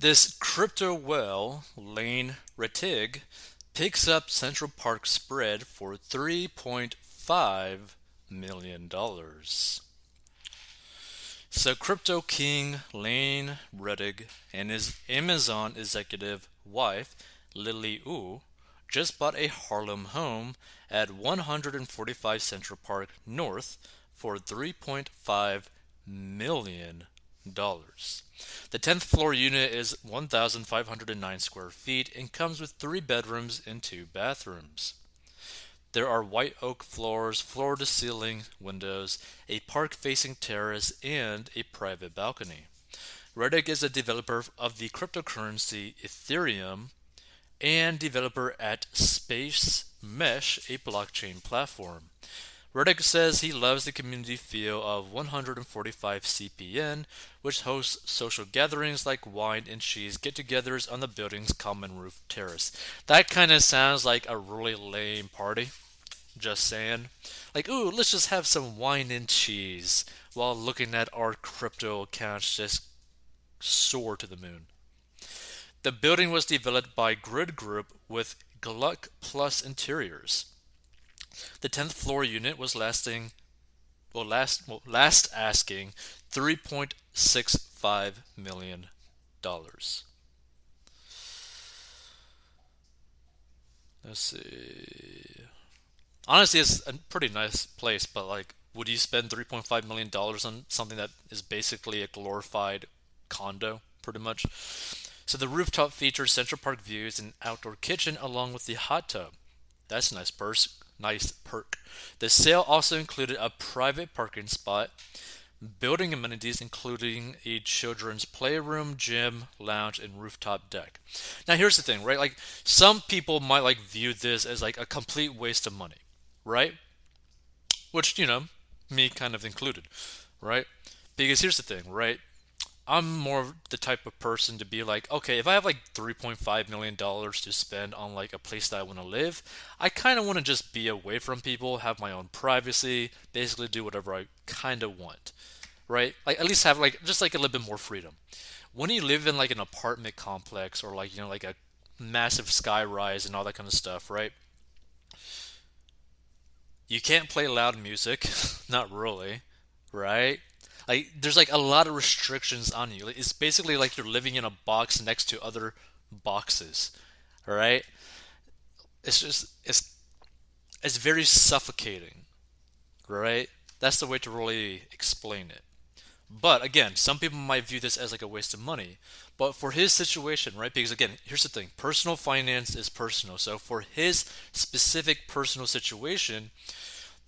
This crypto whale, Lane Rettig, picks up Central Park spread for $3.5 million. So, Crypto King Lane Rettig and his Amazon executive wife, Lily Wu, just bought a Harlem home at 145 Central Park North for $3.5 million. The 10th floor unit is 1,509 square feet and comes with three bedrooms and two bathrooms. There are white oak floors, floor to ceiling windows, a park facing terrace, and a private balcony. Rettig is a developer of the cryptocurrency Ethereum and developer at Space Mesh, a blockchain platform. Rettig says he loves the community feel of 145 CPN, which hosts social gatherings like wine and cheese get togethers on the building's common roof terrace. That kind of sounds like a really lame party. Just saying. Like, ooh, let's just have some wine and cheese while looking at our crypto accounts just soar to the moon. The building was developed by Grid Group with Gluck Plus Interiors. The 10th floor unit was lasting well last well, last asking 3.65 million dollars. Let's see. Honestly, it's a pretty nice place, but like, would you spend 3.5 million dollars on something that is basically a glorified condo, pretty much? So the rooftop features Central Park views and outdoor kitchen along with the hot tub. That's a nice purse nice perk. The sale also included a private parking spot, building amenities including a children's playroom, gym, lounge, and rooftop deck. Now here's the thing, right? Like some people might like view this as like a complete waste of money, right? Which, you know, me kind of included, right? Because here's the thing, right? I'm more the type of person to be like, okay, if I have like 3.5 million dollars to spend on like a place that I want to live, I kind of want to just be away from people, have my own privacy, basically do whatever I kind of want, right? Like at least have like just like a little bit more freedom. When you live in like an apartment complex or like you know like a massive sky rise and all that kind of stuff, right? You can't play loud music, not really, right? Like there's like a lot of restrictions on you. It's basically like you're living in a box next to other boxes. All right? It's just it's it's very suffocating. Right? That's the way to really explain it. But again, some people might view this as like a waste of money. But for his situation, right? Because again, here's the thing personal finance is personal. So for his specific personal situation,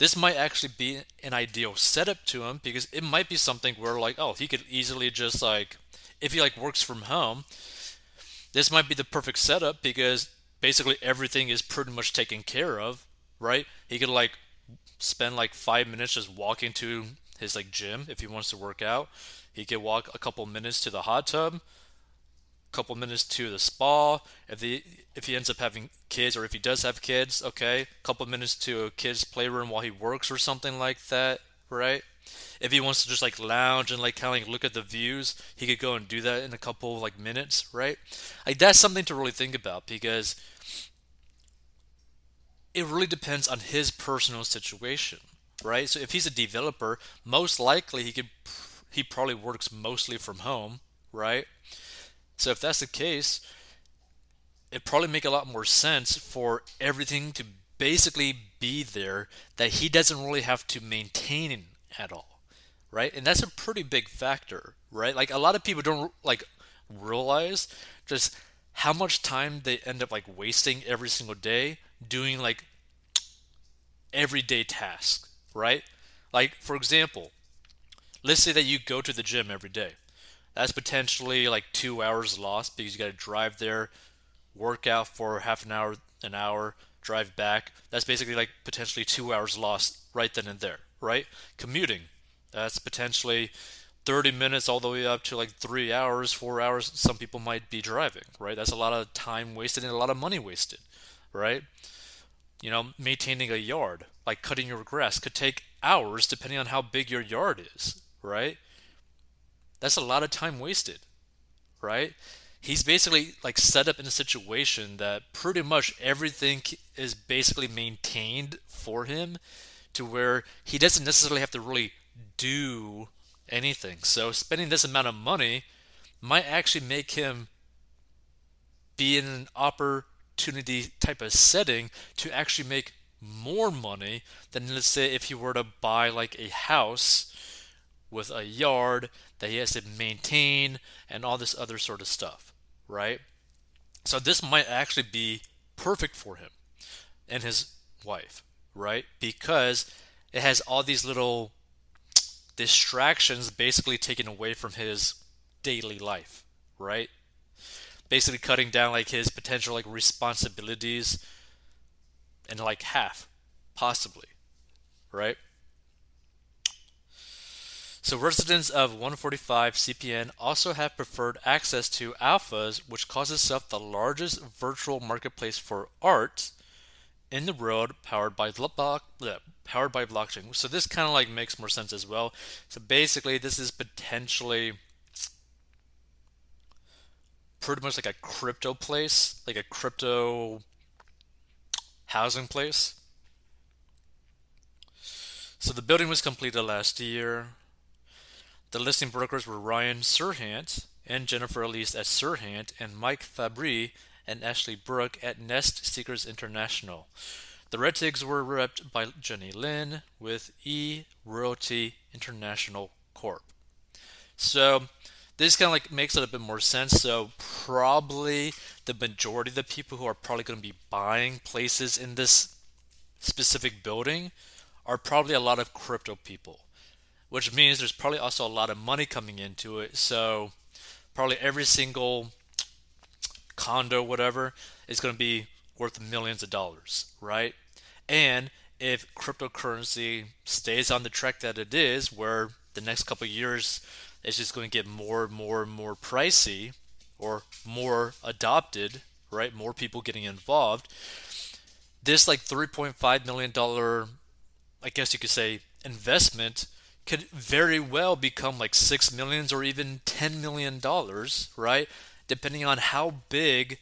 this might actually be an ideal setup to him because it might be something where like oh he could easily just like if he like works from home this might be the perfect setup because basically everything is pretty much taken care of right? He could like spend like five minutes just walking to his like gym if he wants to work out. He could walk a couple minutes to the hot tub couple minutes to the spa. If he if he ends up having kids, or if he does have kids, okay, couple minutes to a kid's playroom while he works or something like that, right? If he wants to just like lounge and like kind of like look at the views, he could go and do that in a couple like minutes, right? Like that's something to really think about because it really depends on his personal situation, right? So if he's a developer, most likely he could he probably works mostly from home, right? So if that's the case, it probably make a lot more sense for everything to basically be there that he doesn't really have to maintain at all, right? And that's a pretty big factor, right? Like a lot of people don't like realize just how much time they end up like wasting every single day doing like everyday tasks, right? Like for example, let's say that you go to the gym every day that's potentially like two hours lost because you got to drive there, work out for half an hour, an hour, drive back. That's basically like potentially two hours lost right then and there, right? Commuting, that's potentially 30 minutes all the way up to like three hours, four hours. Some people might be driving, right? That's a lot of time wasted and a lot of money wasted, right? You know, maintaining a yard, like cutting your grass, could take hours depending on how big your yard is, right? That's a lot of time wasted, right? he's basically like set up in a situation that pretty much everything is basically maintained for him to where he doesn't necessarily have to really do anything. So spending this amount of money might actually make him be in an opportunity type of setting to actually make more money than let's say if he were to buy like a house with a yard that he has to maintain and all this other sort of stuff, right? So this might actually be perfect for him and his wife, right? Because it has all these little distractions basically taken away from his daily life, right? Basically cutting down like his potential like responsibilities in like half, possibly, right? So residents of 145 CPN also have preferred access to alphas, which calls itself the largest virtual marketplace for art in the world, powered by block, uh, powered by blockchain. So this kind of like makes more sense as well. So basically, this is potentially pretty much like a crypto place, like a crypto housing place. So the building was completed last year. The listing brokers were Ryan Serhant and Jennifer Elise at Serhant and Mike Fabry and Ashley Brook at Nest Seekers International. The Rettigs were repped by Jenny Lin with E Realty International Corp. So this kind of like makes it a bit more sense. So probably the majority of the people who are probably going to be buying places in this specific building are probably a lot of crypto people which means there's probably also a lot of money coming into it. So probably every single condo, whatever, is going to be worth millions of dollars, right? And if cryptocurrency stays on the track that it is, where the next couple years it's just going to get more and more and more pricey or more adopted, right? More people getting involved. This like 3.5 million dollar, I guess you could say, investment could very well become like six millions or even ten million dollars, right? Depending on how big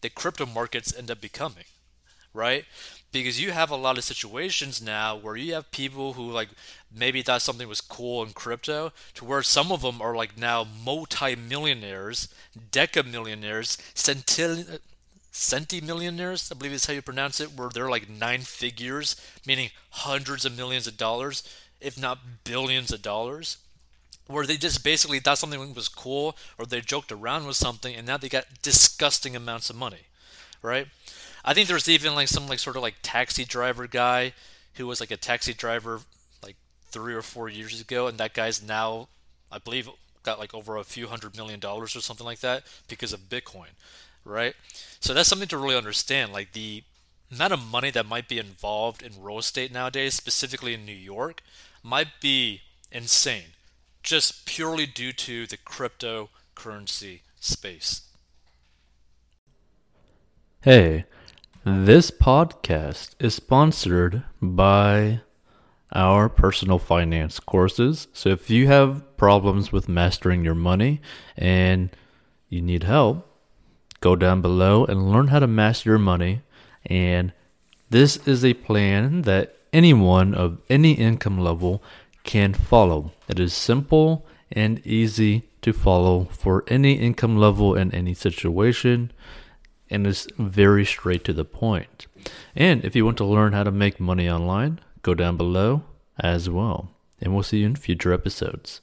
the crypto markets end up becoming, right? Because you have a lot of situations now where you have people who like maybe thought something was cool in crypto to where some of them are like now multi-millionaires, deca-millionaires, centimillionaires, I believe is how you pronounce it, where they're like nine figures, meaning hundreds of millions of dollars if not billions of dollars, where they just basically thought something was cool or they joked around with something and now they got disgusting amounts of money, right? I think there's even like some like sort of like taxi driver guy who was like a taxi driver like three or four years ago, and that guy's now, I believe, got like over a few hundred million dollars or something like that because of Bitcoin, right? So that's something to really understand. Like the amount of money that might be involved in real estate nowadays, specifically in New York, might be insane just purely due to the cryptocurrency space. Hey, this podcast is sponsored by our personal finance courses. So if you have problems with mastering your money and you need help, go down below and learn how to master your money. And this is a plan that anyone of any income level can follow. It is simple and easy to follow for any income level and any situation, and is very straight to the point. And if you want to learn how to make money online, go down below as well. And we'll see you in future episodes.